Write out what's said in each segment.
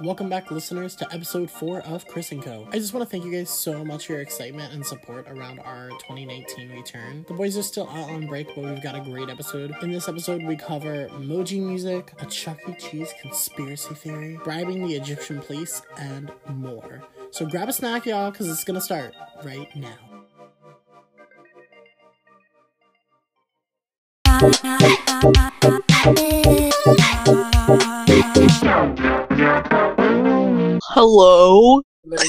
Welcome back, listeners, to episode 4 of Chris & Co. I just want to thank you guys so much for your excitement and support around our 2019 return. The boys are still out on break, but we've got a great episode. In this episode, we cover emoji music, a Chuck E. Cheese conspiracy theory, bribing the Egyptian police, and more. So grab a snack, y'all, because it's going to start right now. Hello?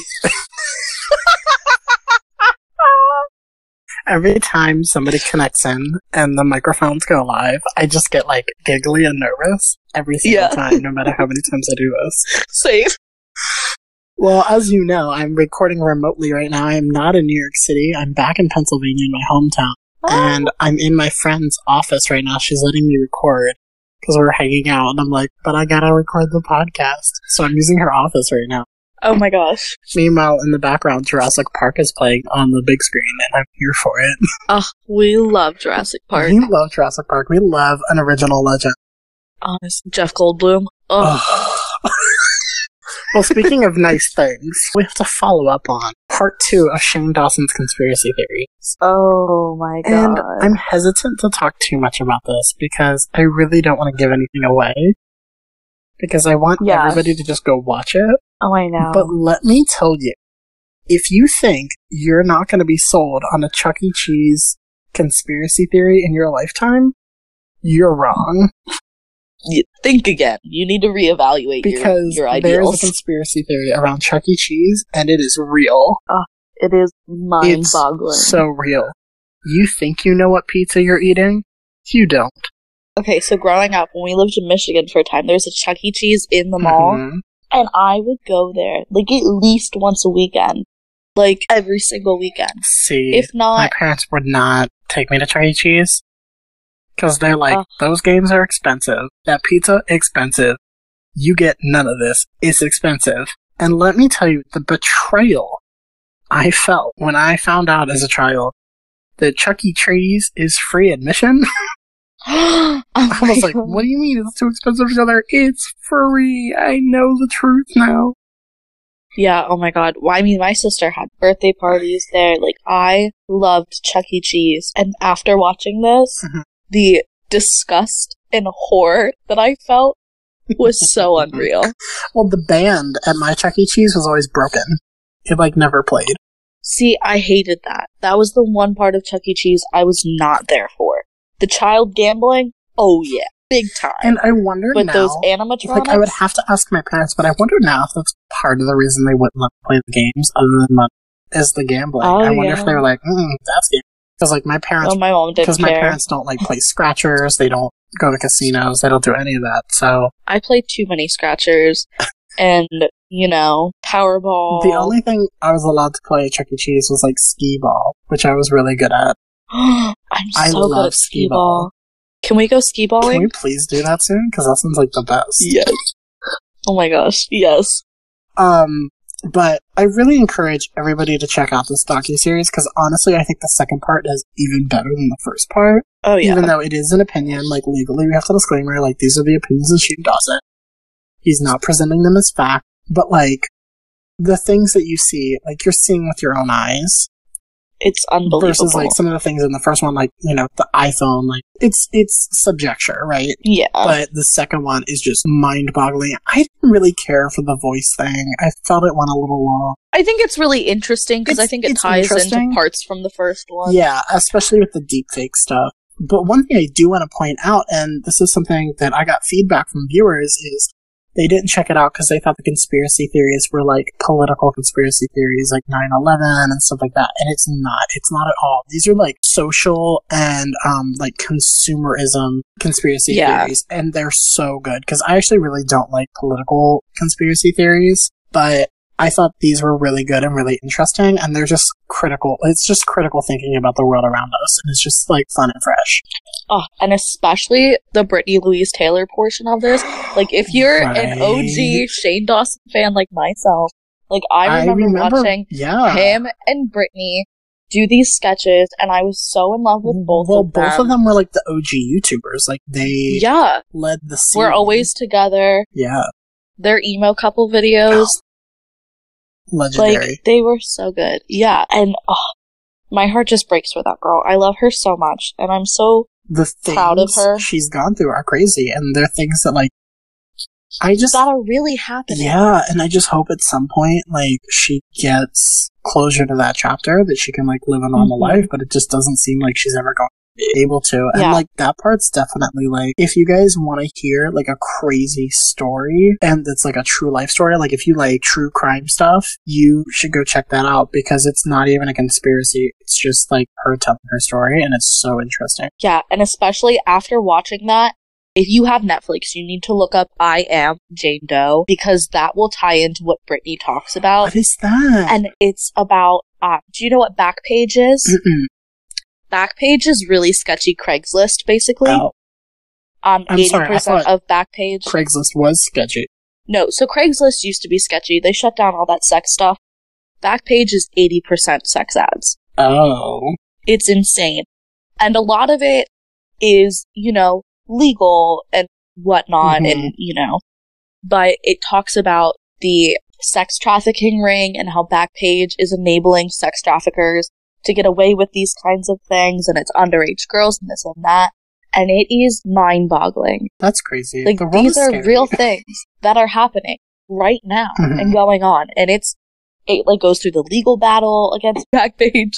Every time somebody connects in and the microphones go live, I just get like giggly and nervous every single Yeah. time, no matter how many times I do this. Same. Well, as you know, I'm recording remotely right now. I'm not in New York City. I'm back in Pennsylvania in my hometown. Oh. And I'm in my friend's office right now. She's letting me record because we're hanging out. And I'm like, but I gotta record the podcast. So I'm using her office right now. Oh my gosh. Meanwhile, in the background, Jurassic Park is playing on the big screen and I'm here for it. Oh, we love Jurassic Park. We love Jurassic Park. We love an original legend. Honest. Jeff Goldblum. Oh, well, speaking of nice things, we have to follow up on part two of Shane Dawson's conspiracy theories. oh my god. And. I'm hesitant to talk too much about this because I really don't want to give anything away. Because I want Yeah. everybody to just go watch it. oh, I know. But let me tell you, if you think you're not going to be sold on a Chuck E. Cheese conspiracy theory in your lifetime, you're wrong. You- think again. You need to reevaluate Because your, your there's a conspiracy theory around Chuck E. Cheese, and it is real. it is mind It's boggling. so real. You think you know what pizza you're eating? You don't. okay, so growing up, when we lived in Michigan for a time, there was a Chuck E. Cheese in the mall, Mhm. and I would go there like at least once a weekend. Like every single weekend. See, If not, my parents would not take me to Chuck E. Cheese because they're like, Ugh. those games are expensive. That pizza expensive. You get none of this. It's expensive. And let me tell you, the betrayal I felt when I found out as a child that Chuck E. Cheese is free admission. oh I was like, God. what do you mean it's too expensive there? It's free. I know the truth now. Yeah, oh my god. Well, I mean, my sister had birthday parties there. Like, I loved Chuck E. Cheese. And after watching this, Mhm. The disgust and horror that I felt was so unreal. Well, the band at my Chuck E. Cheese was always broken. It like never played. See, I hated that. That was the one part of Chuck E. Cheese I was not there for. The child gambling? Oh yeah, big time. And I wonder but now. those animatronics? Like, I would have to ask my parents, but I wonder now if that's part of the reason they wouldn't let me play the games, other than money, is the gambling. Oh, I wonder yeah. if they were like, mm, that's. Because, like, my parents, Oh, my mom didn't because my parents don't, like, play scratchers, they don't go to casinos, they don't do any of that. So, I played too many scratchers and, you know, Powerball. the only thing I was allowed to play at Chuck E. Cheese was, like, skee ball, which I was really good at. I'm I so good love skee skee ball. ball. Can we go ski Can we please do that soon? Because that sounds like the best. Yes. Oh my gosh, yes. Um, but I really encourage everybody to check out this docu series because honestly, I think the second part is even better than the first part. Oh yeah. Even though it is an opinion, like legally, we have to disclaimer, like these are the opinions of Shane Dawson. He's not presenting them as fact, but like the things that you see, like you're seeing with your own eyes, it's unbelievable. versus like some of the things in the first one, like you know the iPhone, like it's it's subjecture, right? yeah. but the second one is just mind-boggling. I didn't really care for the voice thing. I felt it went a little long. I think it's really interesting because I think it ties into parts from the first one. Yeah, especially with the deepfake stuff. But one thing I do want to point out, and this is something that I got feedback from viewers, is they didn't check it out because they thought the conspiracy theories were like political conspiracy theories, like 9-11 and stuff like that. And it's not. It's not at all. These are like social and um like consumerism conspiracy Yeah. theories, and they're so good because I actually really don't like political conspiracy theories, but I thought these were really good and really interesting, and they're just critical. It's just critical thinking about the world around us, and it's just like fun and fresh. Oh, and especially the Brittany Louise Taylor portion of this. Like, if you're an OG Shane Dawson fan like myself, like I remember, watching yeah, him and Brittany do these sketches, and I was so in love with both well, of them. both of them were like the OG YouTubers. Like they Yeah, led the scene. we're always together. yeah. their emo couple videos. Legendary. Like they were so good. Yeah, and oh, my heart just breaks for that girl. I love her so much, and I'm so the proud of her. she's gone through are crazy, and they're things that like I just that are really happening. yeah, and I just hope at some point like she gets closure to that chapter that she can like live a normal Mhm. life, but it just doesn't seem like she's ever going to be able to. And Yeah. like that part's definitely like if you guys want to hear like a crazy story and it's like a true life story, like if you like true crime stuff, you should go check that out because it's not even a conspiracy. It's just like her telling her story and it's so interesting. Yeah, and especially after watching that, if you have Netflix, you need to look up I Am Jane Doe because that will tie into what Brittany talks about. What is that? And it's about, uh, do you know what Backpage is? Mm-mm. Backpage is really sketchy Craigslist, basically. Oh, Um, I'm eighty sorry, I percent thought- of Backpage. Craigslist was sketchy. no, so Craigslist used to be sketchy. They shut down all that sex stuff. Backpage is eighty percent sex ads. Oh. It's insane, and a lot of it is, you know, legal and whatnot, Mhm. and you know, but it talks about the sex trafficking ring and how Backpage is enabling sex traffickers to get away with these kinds of things, and it's underage girls and this and that. And it is mind boggling. That's crazy. Like, The these are scary. real things that are happening right now Mhm. and going on. And it's, it like goes through the legal battle against Backpage.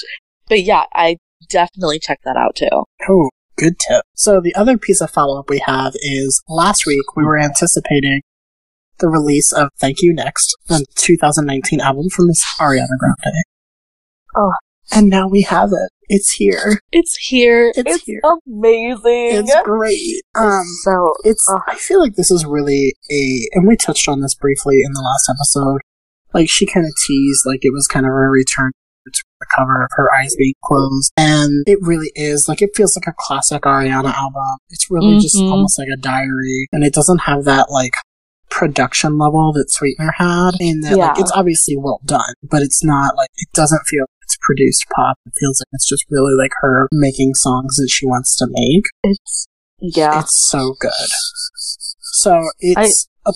But yeah, I definitely check that out too. Oh, good tip. So the other piece of follow up we have is last week we were anticipating the release of Thank You Next, the 2019 album from Miss Ariana Grande. Oh. And now we have it. It's here. It's here. It's It's, here. amazing. It's great. Um, so, it's Ugh. I feel like this is really a and we touched on this briefly in the last episode. Like she kind of teased like it was kind of a return to the cover of her eyes being closed. And it really is like it feels like a classic Ariana album. It's really just Mhm. almost like a diary. And it doesn't have that like production level that Sweetener had. in that like it's obviously well done, but it's not like it doesn't feel like it's produced pop. It feels like it's just really like her making songs that she wants to make. it's, yeah. It's so good. So it's a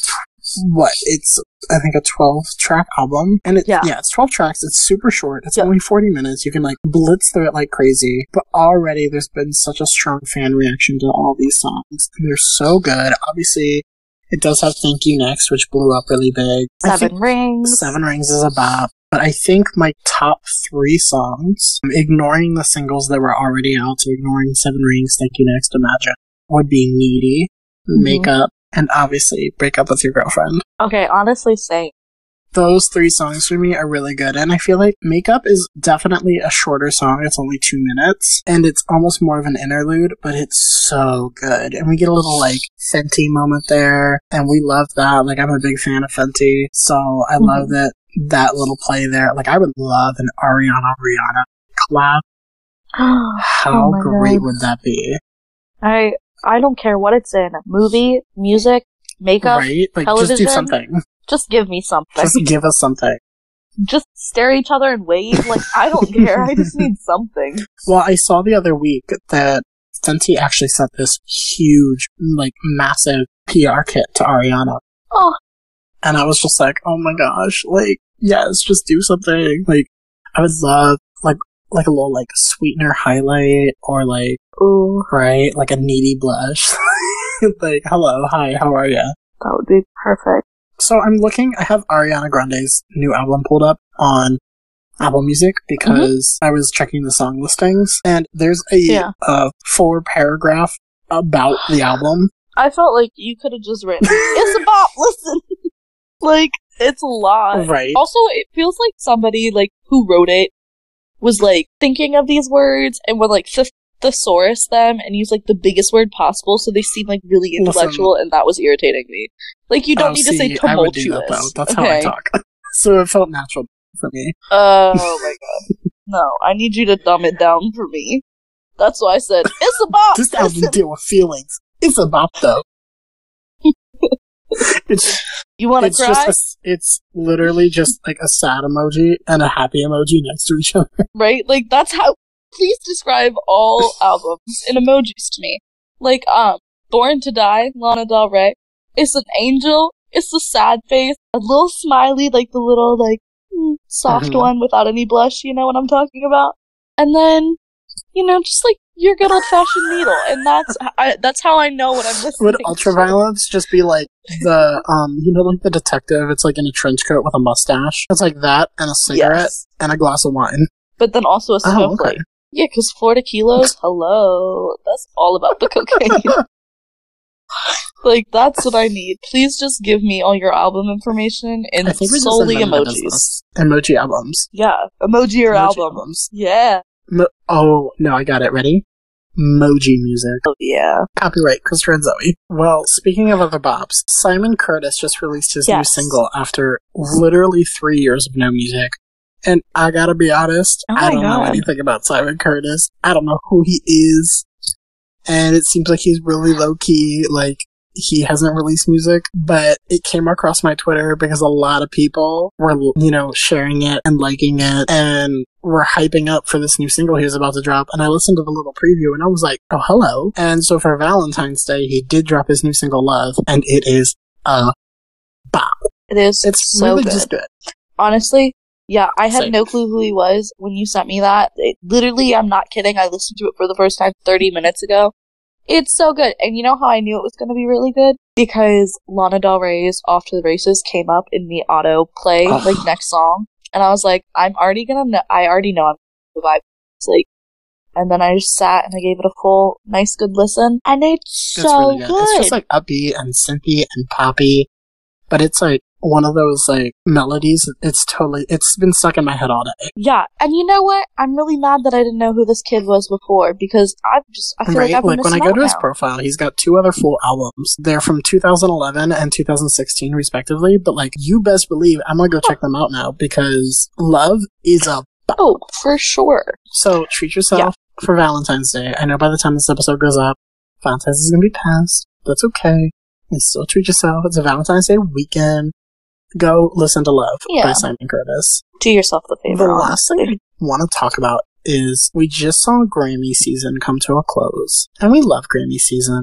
what? It's I think a twelve track album, and it, Yeah. yeah, it's twelve tracks. It's super short. It's Yep. only forty minutes. You can like blitz through it like crazy. But already there's been such a strong fan reaction to all these songs. And they're so good. Obviously, it does have "Thank You Next," which blew up really big. Seven Rings. Seven Rings is a bop. But I think my top three songs, ignoring the singles that were already out, so ignoring Seven Rings, Thank You Next, Imagine, would be Needy, Mhm. Makeup, and obviously Break Up With Your Girlfriend. Okay, honestly, same. Those three songs for me are really good, and I feel like Makeup is definitely a shorter song. It's only two minutes, and it's almost more of an interlude, but it's so good. And we get a little, like, Fenty moment there, and we love that. Like, I'm a big fan of Fenty, so I mm-hmm. love that that little play there. Like, I would love an Ariana Rihanna collab. Oh How Oh great God. would that be? I I don't care what it's in. Movie, music, makeup. right? Like, just do television. something. Just give me something. Just give us something. just stare at each other and wave. Like, I don't care. I just need something. Well, I saw the other week that Fenty actually sent this huge, like, massive PR kit to Ariana. Oh, And I was just like, oh my gosh, like, yes, just do something. Like, I would love, like, like a little, like, sweetener highlight or, like, ooh, right, like a needy blush. like, hello, hi, how are ya? that would be perfect. So I'm looking, I have Ariana Grande's new album pulled up on Apple Music mm-hmm. because I was checking the song listings and there's a, Yeah. a four paragraph about the album. I felt like you could have just written, "It's a bop." Listen, like it's a lot. Right. Also, it feels like somebody like who wrote it was like thinking of these words and would like th- thesaurus them and use like the biggest word possible so they seem like really Listen. intellectual and that was irritating me. Like you don't Oh, need to say see, I would do tumultuous. that though. That's how I talk. so it felt natural for me. Oh my god. No, I need you to dumb it down for me. That's why I said it's a bop. This Listen, deal with feelings. It's a bop though. It's you want to it's cry? just a it's literally just like a sad emoji and a happy emoji next to each other. right? Like that's how. Please describe all albums in emojis to me. Like um, Born to Die, Lana Del Rey. It's an angel It's the sad face, a little smiley, like the little like mm, soft Mhm. one without any blush. You know what I'm talking about? And then, you know, just like your good old fashioned needle, and that's I, that's how I know what I'm listening. To. Would to. ultraviolence just be like the um you know like the detective? It's like in a trench coat with a mustache. It's like that and a cigarette Yes, and a glass of wine. but then also a Oh, snowflake. okay. Yeah, because Florida kilos. Hello, that's all about the cocaine. like that's what I need. Please just give me all your album information and I think we just solely emojis. Emoji albums. Yeah, emoji or Emoji album. albums. Yeah. Mo- oh no, I got it. Ready? Moji music. Oh yeah. Copyright Christopher and Zoe. Well, speaking of other bops, Simon Curtis just released his new single after literally three years of no music. And I gotta be honest, Oh I don't know anything about Simon Curtis. I don't know who he is. And it seems like he's really low key, like he hasn't released music, but it came across my Twitter because a lot of people were, you know, sharing it and liking it and were hyping up for this new single he was about to drop. And I listened to the little preview and I was like, oh, hello. And so for Valentine's Day, he did drop his new single, Love, and it is a bop. It is. It's so really good. just good. Honestly, yeah, I had Same. no clue who he was when you sent me that. It, literally, I'm not kidding. I listened to it for the first time 30 minutes ago. It's so good. And you know how I knew it was going to be really good? Because Lana Del Rey's Off to the Races came up in the auto play, Ugh. like next song. And I was like, I'm already going to know, I already know I'm going to vibe. It's like, and then I just sat and I gave it a full, nice, good listen. And it's It's so really good. good. It's just like upbeat and synthy and poppy, but it's like one of those like melodies. It's totally, it's been stuck in my head all day. Yeah, and you know what? I'm really mad that I didn't know who this kid was before because I've just I feel right? like I've like when I go to his profile, he's got two other full albums. They're from 2011 and 2016 respectively, but like you best believe I'm gonna go check them out now because Love is a Oh, for sure. So treat yourself for Valentine's Day. I know by the time this episode goes up, Valentine's is gonna be past. That's okay. You still treat yourself. It's a Valentine's Day weekend. Go listen to Love Yeah. by Simon Curtis. Do yourself the favor. The last thing. I want to talk about is we just saw Grammy season come to a close, and we love Grammy season.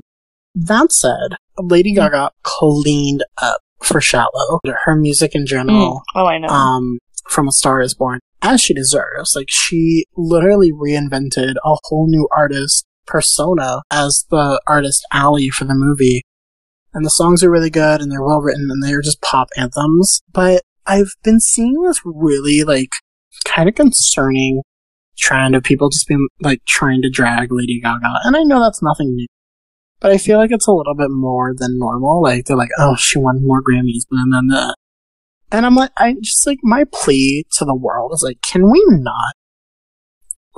That said, Lady Gaga cleaned up for Shallow. Her music in general Mm. Oh, I know. um, from A Star Is Born, as she deserves. Like she literally reinvented a whole new artist persona as the artist Ally for the movie. And the songs are really good and they're well written and they're just pop anthems. But I've been seeing this really like kind of concerning trend of people just being like trying to drag Lady Gaga. And I know that's nothing new. But I feel like it's a little bit more than normal. Like they're like, oh, she won more Grammys than than that. And I'm like, I just like my plea to the world is like, can we not?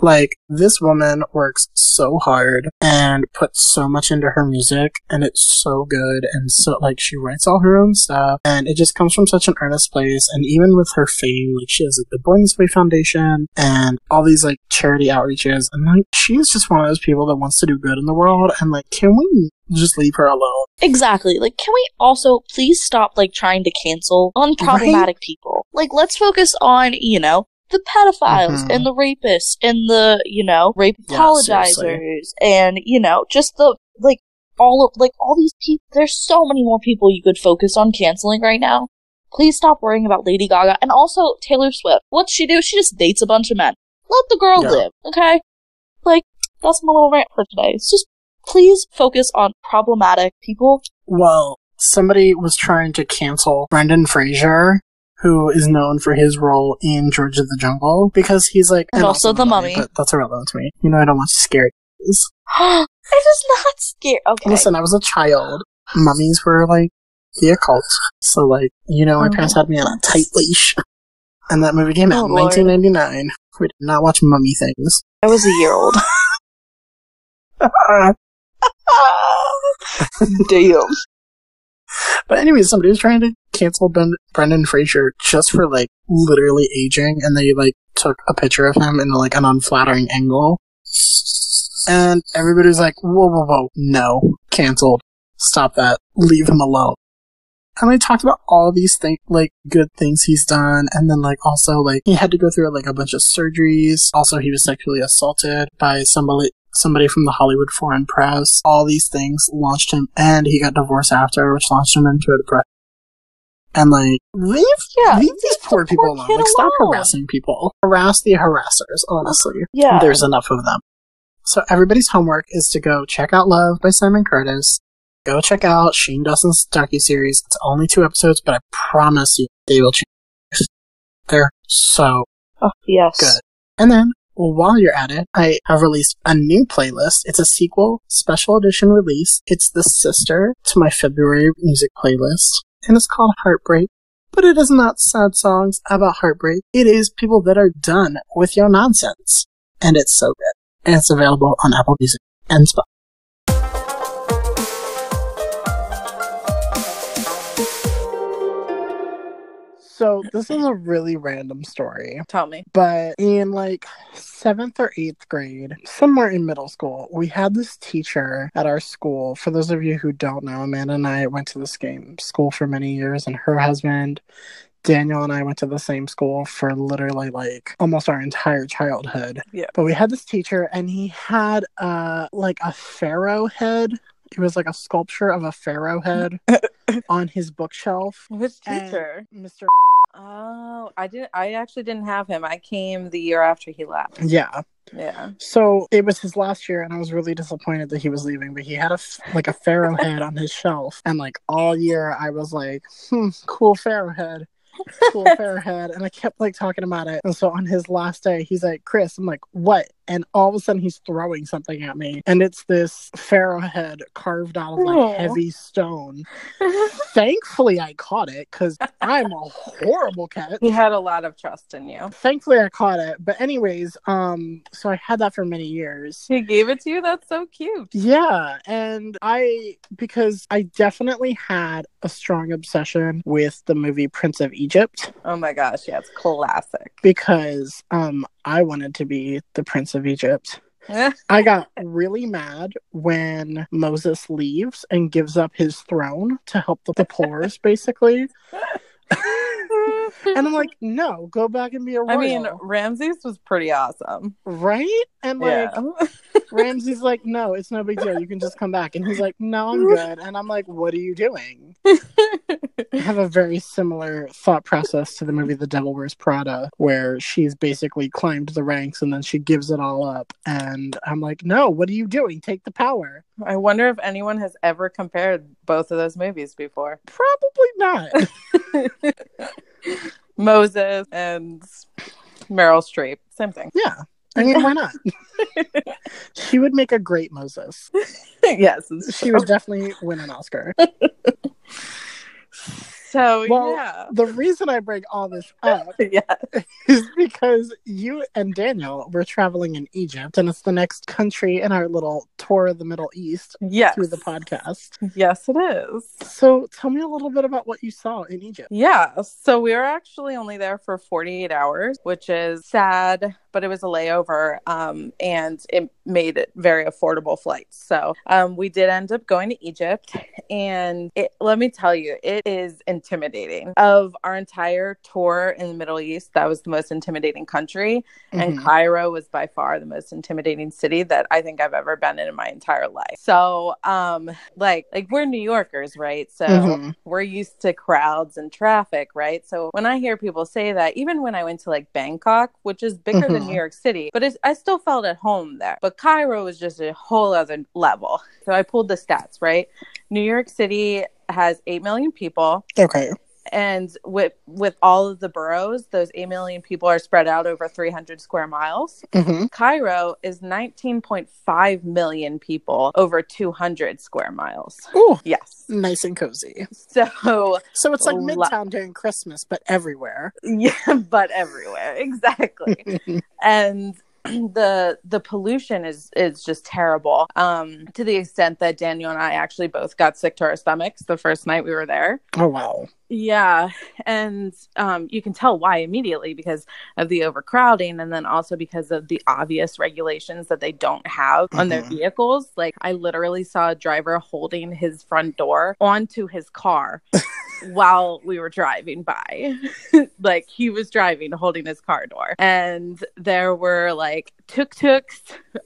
Like, this woman works so hard and puts so much into her music, and it's so good, and so, like, she writes all her own stuff, and it just comes from such an earnest place, and even with her fame, like, she has, like, the This Way Foundation, and all these, like, charity outreaches, and, like, she is just one of those people that wants to do good in the world, and, like, can we just leave her alone? exactly. Like, can we also please stop like trying to cancel unproblematic people? Like, let's focus on you know the pedophiles Mhm. and the rapists and the you know rape apologizers seriously. and you know just the like all of like all these people. There's so many more people you could focus on canceling right now. Please stop worrying about Lady Gaga and also Taylor Swift. What's she do? She just dates a bunch of men. Let the girl Yeah. live, okay? Like that's my little rant for today. It's just please focus on problematic people. Well, somebody was trying to cancel Brendan Fraser, who is known for his role in George of the Jungle, because he's like, And also The Mummy. but that's irrelevant to me. You know, I don't watch scary movies. it is not scary. Okay. Listen, I was a child. Mummies were like the occult, so like, you know, my Oh, parents had me on a tight leash. And that movie came out Oh, in Lord. 1999. We did not watch mummy things. I was a year old. Damn. But anyway, somebody was trying to cancel ben- Brendan Fraser just for like literally aging, and they like took a picture of him in like an unflattering angle. And everybody was like, "Whoa, whoa, whoa! No, canceled. Stop that. Leave him alone." And they talked about all these things, like good things he's done, and then like also like he had to go through like a bunch of surgeries. Also, he was sexually assaulted by somebody somebody from the Hollywood Foreign Press. All these things launched him, and he got divorced after, which launched him into a depression. And like, leave, Yeah, leave these poor people poor alone. Like, stop alone. harassing people. Harass the harassers, honestly. Yeah. There's enough of them. So everybody's homework is to go check out Love by Simon Curtis. Go check out Shane Dawson's docu-series. It's only two episodes, but I promise you they will change. They're so Oh, yes. good. And then, well, while you're at it, I have released a new playlist. It's a sequel, special edition release. It's the sister to my February music playlist, and it's called Heartbreak. But it is not sad songs about heartbreak. It is people that are done with your nonsense. And it's so good. And it's available on Apple Music and Spotify. So, this is a really random story. Tell me. but in like seventh or eighth grade, somewhere in middle school, we had this teacher at our school. For those of you who don't know, Amanda and I went to the same school for many years, and her husband, Daniel, and I went to the same school for literally like almost our entire childhood. Yeah. But we had this teacher, and he had uh like a pharaoh head. It was like a sculpture of a pharaoh head on his bookshelf. Which teacher? Mr. Oh, I didn't. I actually didn't have him. I came the year after he left. Yeah. Yeah. So it was his last year, and I was really disappointed that he was leaving. But he had a like a pharaoh head on his shelf, and like all year I was like, "Hmm, cool pharaoh head, cool pharaoh head," and I kept like talking about it. And so on his last day, he's like, "Chris," I'm like, "What?" And all of a sudden, he's throwing something at me, and it's this pharaoh head carved out of like heavy stone. Thankfully, I caught it because I'm a horrible cat he had a lot of trust in you. thankfully I caught it. But anyways, um, so I had that for many years. He gave it to you. That's so cute. Yeah, and I because I definitely had a strong obsession with the movie Prince of Egypt Oh my gosh, yeah, it's classic. because um I wanted to be the Prince of Egypt. I got really mad when Moses leaves and gives up his throne to help the, the poors, basically. And I'm like, no, go back and be a royal. I mean, Ramses was pretty awesome. right? And like, yeah. Ramses like, no, it's no big deal. You can just come back. And he's like, no, I'm good. And I'm like, what are you doing? I have a very similar thought process to the movie The Devil Wears Prada, where she's basically climbed the ranks and then she gives it all up. And I'm like, no, what are you doing? Take the power. I wonder if anyone has ever compared both of those movies before. Probably not. Moses and Meryl Streep. Same thing. yeah. I mean, why not? she would make a great Moses. yes. She would definitely win an Oscar. So Well, yeah. The reason I bring all this up Yeah. is because you and Daniel were traveling in Egypt, and it's the next country in our little tour of the Middle East Yes. through the podcast. Yes, it is. So tell me a little bit about what you saw in Egypt. Yeah. So we were actually only there for 48 hours, which is sad, but it was a layover um, and it made it very affordable flights. So um, we did end up going to Egypt. And it, let me tell you, it is intimidating. Of our entire tour in the Middle East, that was the most intimidating country. And Mhm. Cairo was by far the most intimidating city that I think I've ever been in in my entire life. So, um, like, like we're New Yorkers, right? So Mhm. we're used to crowds and traffic, right? So when I hear people say that, even when I went to like Bangkok, which is bigger than Mhm. New York City, but it's, I still felt at home there. But Cairo was just a whole other level. So I pulled the stats, right? New York City has 8 million people. Okay. and with with all of the boroughs those 8 million people are spread out over 300 square miles. Hmm cairo is 19.5 million people over 200 square miles. Ooh, yes. Nice and cozy. so So it's like Lo- Midtown during Christmas, but everywhere. yeah but everywhere. Exactly. And the the pollution is is just terrible um to the extent that daniel and i actually both got sick to our stomachs the first night we were there oh wow. Yeah, and um, you can tell why immediately because of the overcrowding, and then also because of the obvious regulations that they don't have on their Mhm. vehicles. Like, I literally saw a driver holding his front door onto his car while we were driving by. like he was driving holding his car door. And there were like tuk tuks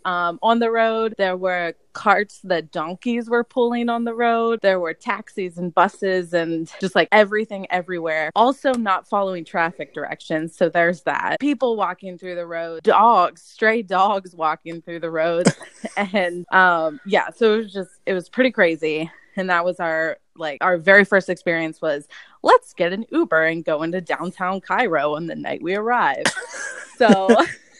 um, on the road. There were carts that donkeys were pulling on the road. There were taxis and buses and just like everything everywhere. Also, not following traffic directions. So there's that. People walking through the road, dogs, stray dogs walking through the road. and um, yeah, so it was just, it was pretty crazy. And that was our like our very first experience was let's get an Uber and go into downtown Cairo on the night we arrived. so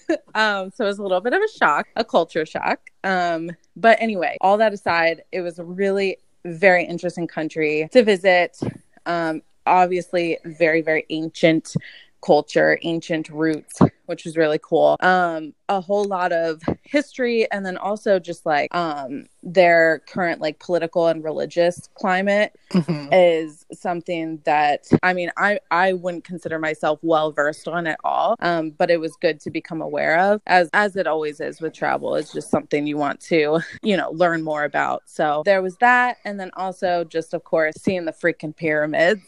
um, so it was a little bit of a shock, a culture shock. Um, but anyway, all that aside, it was a really very interesting country to visit. Um, obviously, very, very ancient culture, ancient roots, which was really cool. Um, a whole lot of history, and then also just like um, their current like political and religious climate mm-hmm. is something that I mean I I wouldn't consider myself well versed on at all um but it was good to become aware of as as it always is with travel it's just something you want to you know learn more about so there was that and then also just of course seeing the freaking pyramids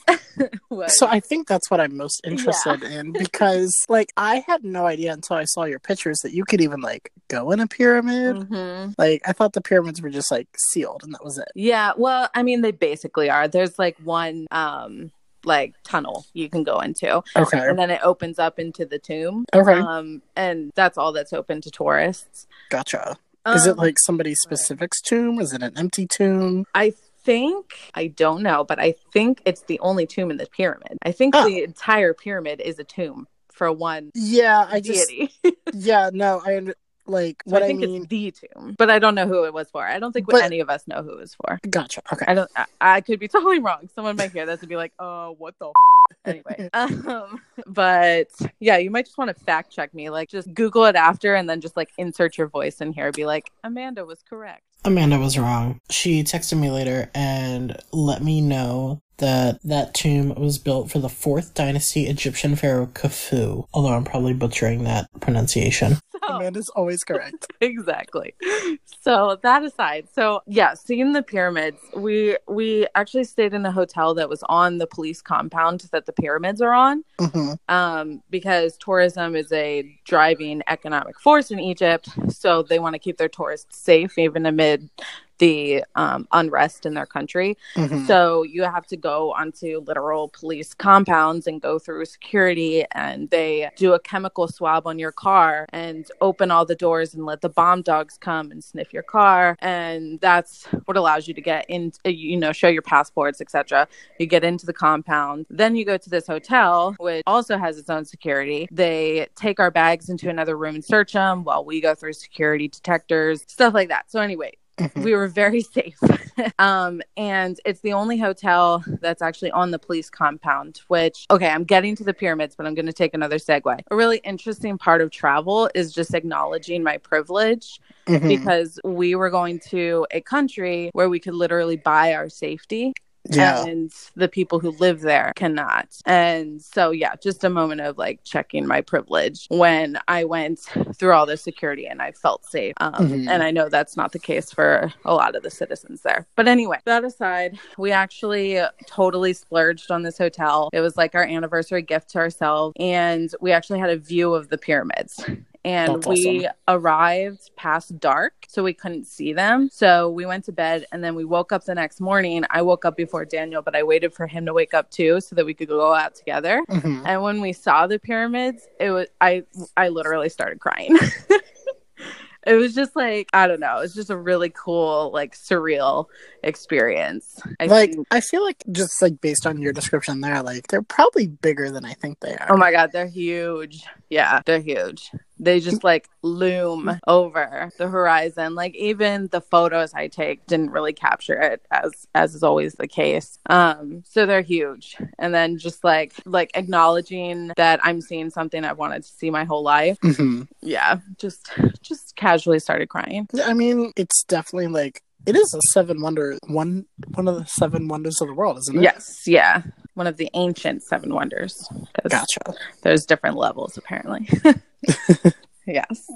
was... so I think that's what I'm most interested yeah. in because like I had no idea until I saw your pictures that you could even like go in a pyramid mm-hmm. like I thought the pyramids were just like sealed and that was it. Yeah, well, I mean they basically are. There's like one um like tunnel you can go into. Okay. And then it opens up into the tomb. Okay. Um and that's all that's open to tourists. Gotcha. Is um, it like somebody specific's tomb? Is it an empty tomb? I think I don't know, but I think it's the only tomb in the pyramid. I think oh. the entire pyramid is a tomb for one. Yeah, I deity. just yeah, no, I like so what I think I mean, it's the tomb, but I don't know who it was for. I don't think but, any of us know who it was for. Gotcha. Okay. I don't. I, I could be totally wrong. Someone might hear this and be like, "Oh, what the." F-? Anyway, um, but yeah, you might just want to fact check me. Like, just Google it after, and then just like insert your voice in here. Be like, Amanda was correct. Amanda was wrong. She texted me later and let me know that that tomb was built for the fourth dynasty Egyptian pharaoh Khufu. Although I'm probably butchering that pronunciation. So, Amanda's always correct. exactly. So that aside, so yeah, seeing the pyramids, we we actually stayed in a hotel that was on the police compound that the pyramids are on, mm-hmm. um, because tourism is a driving economic force in Egypt. So they want to keep their tourists safe even amid the um, unrest in their country. Mm-hmm. So you have to go onto literal police compounds and go through security, and they do a chemical swab on your car and open all the doors and let the bomb dogs come and sniff your car. And that's what allows you to get in, you know, show your passports, etc. You get into the compound. Then you go to this hotel, which also has its own security. They take our bags into another room and search them while we go through security detectors, stuff like that. So, anyway, Mm-hmm. We were very safe. um, and it's the only hotel that's actually on the police compound, which, okay, I'm getting to the pyramids, but I'm going to take another segue. A really interesting part of travel is just acknowledging my privilege mm-hmm. because we were going to a country where we could literally buy our safety yeah. and the people who live there cannot. And so, yeah, just a moment of like checking my privilege when I went through all the security and I felt safe. Um, mm-hmm. And I know that's not the case for a lot of the citizens there. But anyway, that aside, we actually totally splurged on this hotel. It was like our anniversary gift to ourselves, and we actually had a view of the pyramids and That's we awesome. arrived past dark so we couldn't see them so we went to bed and then we woke up the next morning i woke up before daniel but i waited for him to wake up too so that we could go out together mm-hmm. and when we saw the pyramids it was i i literally started crying it was just like I don't know. It's just a really cool, like surreal experience. I like think. I feel like just like based on your description there, like they're probably bigger than I think they are. Oh my god, they're huge. Yeah, they're huge they just like loom over the horizon like even the photos i take didn't really capture it as as is always the case um so they're huge and then just like like acknowledging that i'm seeing something i've wanted to see my whole life mm-hmm. yeah just just casually started crying i mean it's definitely like it is a seven wonder one one of the seven wonders of the world, isn't it? Yes, yeah. One of the ancient seven wonders. Gotcha. There's different levels apparently. yes.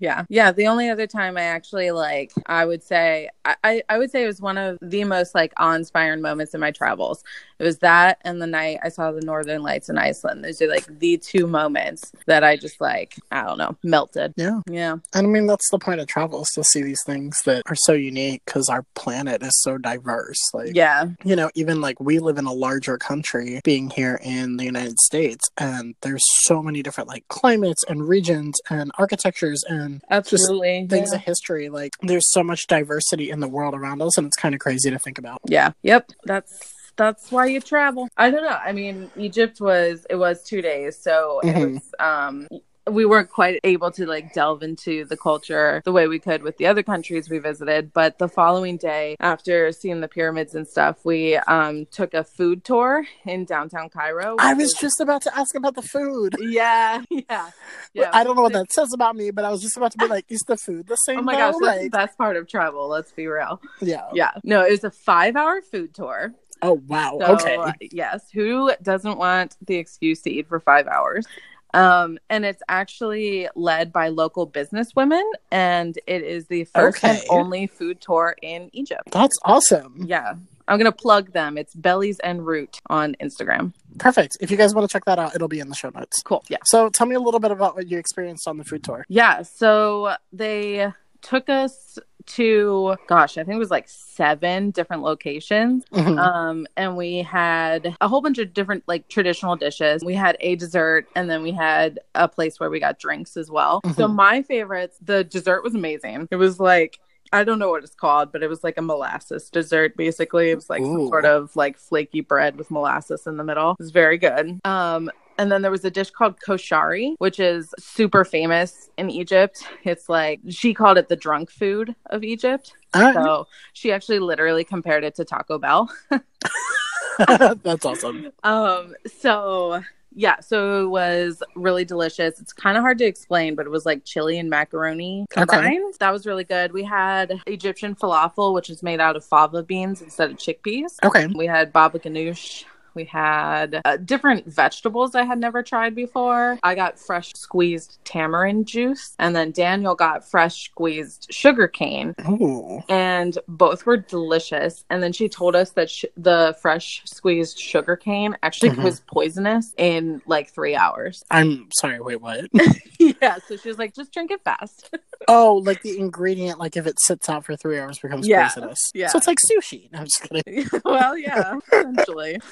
Yeah. Yeah. The only other time I actually like, I would say, I, I would say it was one of the most like awe inspiring moments in my travels. It was that and the night I saw the Northern Lights in Iceland. Those are like the two moments that I just like, I don't know, melted. Yeah. Yeah. And I mean, that's the point of travel is to see these things that are so unique because our planet is so diverse. Like, Yeah. you know, even like we live in a larger country being here in the United States, and there's so many different like climates and regions and architectures and Absolutely. things yeah. of history. Like, there's so much diversity in the world around us, and it's kind of crazy to think about. yeah. Yep. That's that's why you travel. I don't know. I mean, Egypt was it was two days, so it Mhm. was um we weren't quite able to like delve into the culture the way we could with the other countries we visited but the following day after seeing the pyramids and stuff we um took a food tour in downtown cairo I was is- just about to ask about the food. yeah yeah yeah I don't know what that says about me, but I was just about to be like, is the food the same? oh my though? gosh that's the Like, best part of travel let's be real yeah. yeah no it was a five hour food tour Oh wow. So, okay. uh, yes, who doesn't want the excuse to eat for five hours? Um, and it's actually led by local businesswomen, and it is the first and only food tour in Egypt. That's awesome. Yeah, I'm gonna plug them. It's Bellies En-Route on Instagram. Perfect. If you guys want to check that out, it'll be in the show notes. Cool. Yeah. So tell me a little bit about what you experienced on the food tour. Yeah. So they took us to, gosh, I think it was like seven different locations. Mhm. um and we had a whole bunch of different like traditional dishes we had a dessert and then we had a place where we got drinks as well so Mhm. my favorites the dessert was amazing it was like I don't know what it's called, but it was like a molasses dessert. Basically, it was like some sort of like flaky bread with molasses in the middle. It was very good. Um, and then there was a dish called koshari, which is super famous in Egypt. It's like she called it the drunk food of Egypt. Right. So she actually literally compared it to Taco Bell. That's awesome. Um, so yeah, so it was really delicious. It's kind of hard to explain, but it was like chili and macaroni combined. That was really good. We had Egyptian falafel, which is made out of fava beans instead of chickpeas. Okay. We had baba ganoush. We had uh, different vegetables I had never tried before. I got fresh squeezed tamarind juice, and then Daniel got fresh squeezed sugar cane Ooh. and both were delicious. And then she told us that sh- the fresh squeezed sugar cane actually Mhm. was poisonous in like three hours. I'm sorry. Wait, what? yeah, so she was like, just drink it fast. oh, like the ingredient, like if it sits out for three hours, becomes Yeah. poisonous. Yeah. So it's like sushi. No, I'm just kidding. well, yeah, essentially.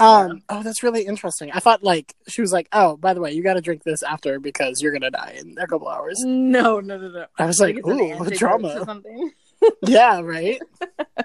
Um. Oh, that's really interesting. I thought like she was like, oh, by the way, you got to drink this after because you're gonna die in a couple hours. No, no, no, no. I was like, an ooh, drama. something. yeah, right.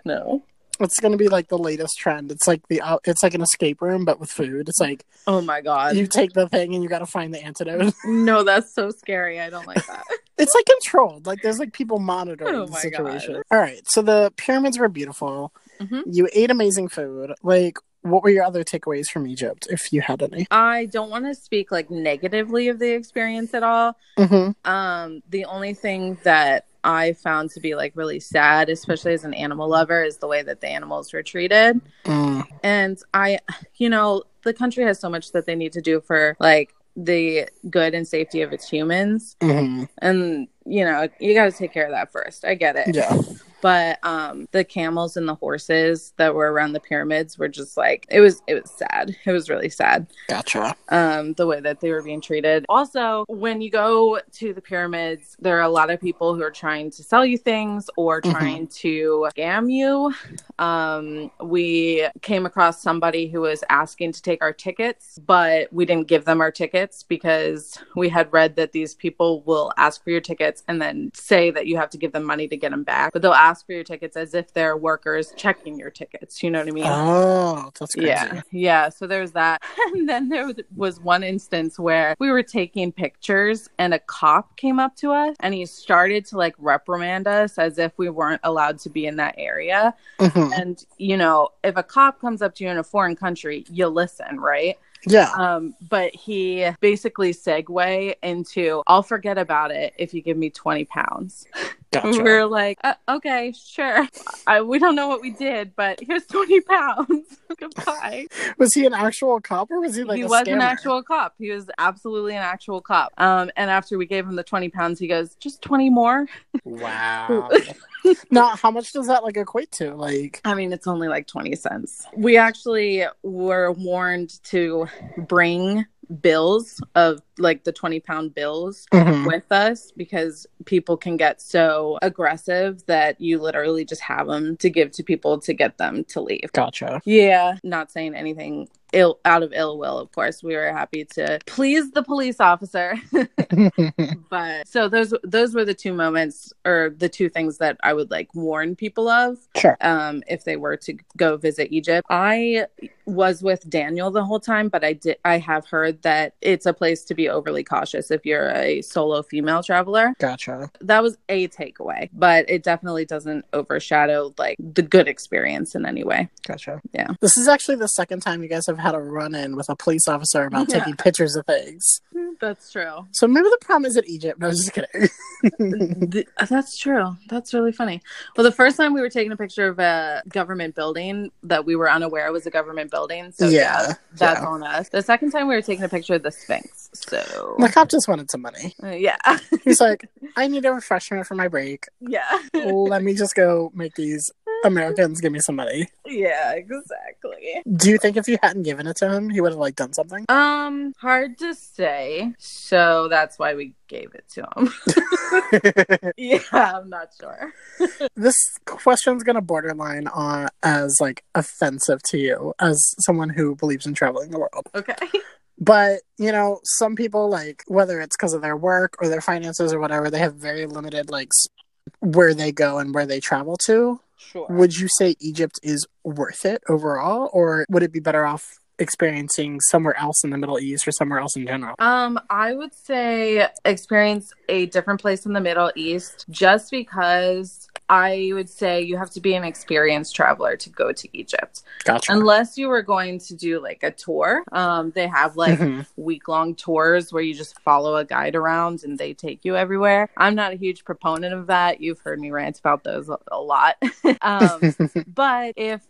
No. It's gonna be like the latest trend. It's like the uh, it's like an escape room, but with food. It's like Oh my god. you take the thing and you got to find the antidote. No, that's so scary. I don't like that. It's like controlled. Like there's like people monitoring Oh the situation. God. All right, so the pyramids were beautiful. Mhm. You ate amazing food. Like, what were your other takeaways from Egypt, if you had any? I don't want to speak like negatively of the experience at all. Mm-hmm. Um, the only thing that I found to be like really sad, especially as an animal lover, is the way that the animals were treated. Mm. And I, you know, the country has so much that they need to do for like the good and safety of its humans. hmm And, you know, you got to take care of that first. I get it. Yeah. But um the camels and the horses that were around the pyramids were just like it was it was sad. It was really sad Gotcha. um, the way that they were being treated. Also, when you go to the pyramids, there are a lot of people who are trying to sell you things or Mhm. trying to scam you. Um, we came across somebody who was asking to take our tickets, but we didn't give them our tickets because we had read that these people will ask for your tickets and then say that you have to give them money to get them back. But they'll ask for your tickets as if they're workers checking your tickets. You know what I mean? Oh, that's crazy. Yeah, yeah. So there's that, and then there was- one instance where we were taking pictures, and a cop came up to us, and he started to like reprimand us as if we weren't allowed to be in that area. Mhm. And you know, if a cop comes up to you in a foreign country, you listen, right? Yeah. Um, but he basically segue into, "I'll forget about it if you give me twenty pounds." Gotcha. We're like, uh, okay, sure. I, we don't know what we did, but here's 20 pounds. Goodbye. Was he an actual cop or was he like he was an actual cop. He was absolutely an actual cop. Um, and after we gave him the 20 pounds, he goes, just 20 more. Wow. Now, how much does that like equate to? Like, I mean, it's only like 20 cents. We actually were warned to bring bills of like the 20 pound bills Mhm. with us because people can get so aggressive that you literally just have them to give to people to get them to leave. gotcha. Yeah, not saying anything ill out of ill will, of course. We were happy to please the police officer. but so those those were the two moments or the two things that I would like warn people of sure. um if they were to go visit Egypt. I was with Daniel the whole time, but I did I have heard that it's a place to be overly cautious if you're a solo female traveler. Gotcha. That was a takeaway, but it definitely doesn't overshadow like the good experience in any way. Gotcha. Yeah. This is actually the second time you guys have had a run in with a police officer about Yeah. taking pictures of things. That's true. So maybe the problem is at Egypt. No, I was just kidding. Th- uh, that's true. That's really funny. Well, the first time we were taking a picture of a government building that we were unaware was a government building. So Yeah, that's yeah. on us. The second time we were taking a picture of the Sphinx. So the cop just wanted some money. uh, yeah, He's like, I need a refreshment for my break. yeah, Let me just go make these Americans give me some money. yeah, exactly. Do you think if you hadn't given it to him, he would have like done something? Um, hard to say. So that's why we gave it to him. yeah, I'm not sure. this question's gonna borderline on as like offensive to you as someone who believes in traveling the world. Okay. But you know, some people like whether it's because of their work or their finances or whatever, they have very limited like where they go and where they travel to. Sure. Would you say Egypt is worth it overall, or would it be better off experiencing somewhere else in the Middle East or somewhere else in general? Um, I would say experience a different place in the Middle East just because I would say you have to be an experienced traveler to go to Egypt. Gotcha. Unless you were going to do like a tour. Um, they have like Mhm. week long tours where you just follow a guide around and they take you everywhere. I'm not a huge proponent of that. You've heard me rant about those a, a lot. um, but if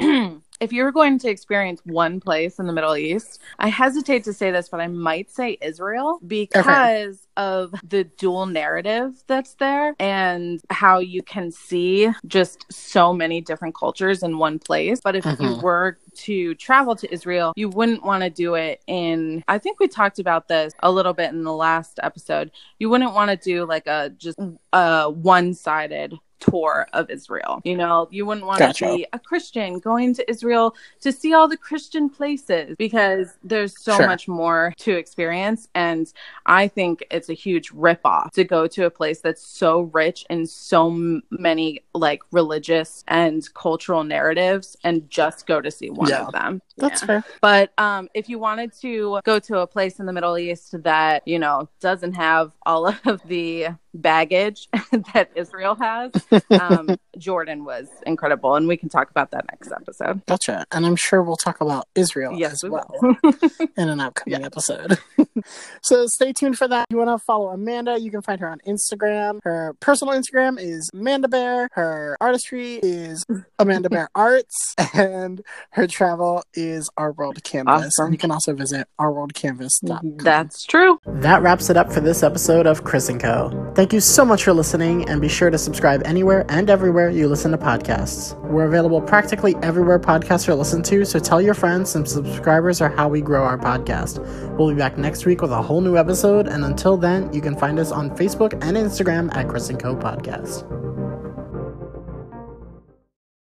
if you're going to experience one place in the Middle East, I hesitate to say this, but I might say Israel because of the dual narrative that's there and how you can see just so many different cultures in one place. But if you Mhm. were to travel to Israel, you wouldn't want to do it in, I think we talked about this a little bit in the last episode. You wouldn't want to do like a just a one sided tour of Israel. You know, you wouldn't want Gotcha. to be a Christian going to Israel to see all the Christian places because there's so Sure. much more to experience. And I think it's a huge ripoff to go to a place that's so rich in so m- many like religious and cultural narratives and just go to see one Yeah. of them. That's Yeah. fair. But um, if you wanted to go to a place in the Middle East that, you know, doesn't have all of the baggage that Israel has, um, Jordan was incredible. And we can talk about that next episode. Gotcha. And I'm sure we'll talk about Israel Yes, as we well in an upcoming episode. so stay tuned for that. If you want to follow Amanda, you can find her on Instagram. Her personal Instagram is Amanda Bear. Her artistry is Amanda Bear Arts. And her travel is Our World Canvas. Awesome. And you can also visit ourworldcanvas.com. That's true. That wraps it up for this episode of Chris and Co. Thank you so much for listening, and be sure to subscribe anywhere and everywhere you listen to podcasts. We're available practically everywhere podcasts are listened to, so tell your friends, and subscribers are how we grow our podcast. We'll be back next week with a whole new episode, and until then, you can find us on Facebook and Instagram at Chris Co. Podcast.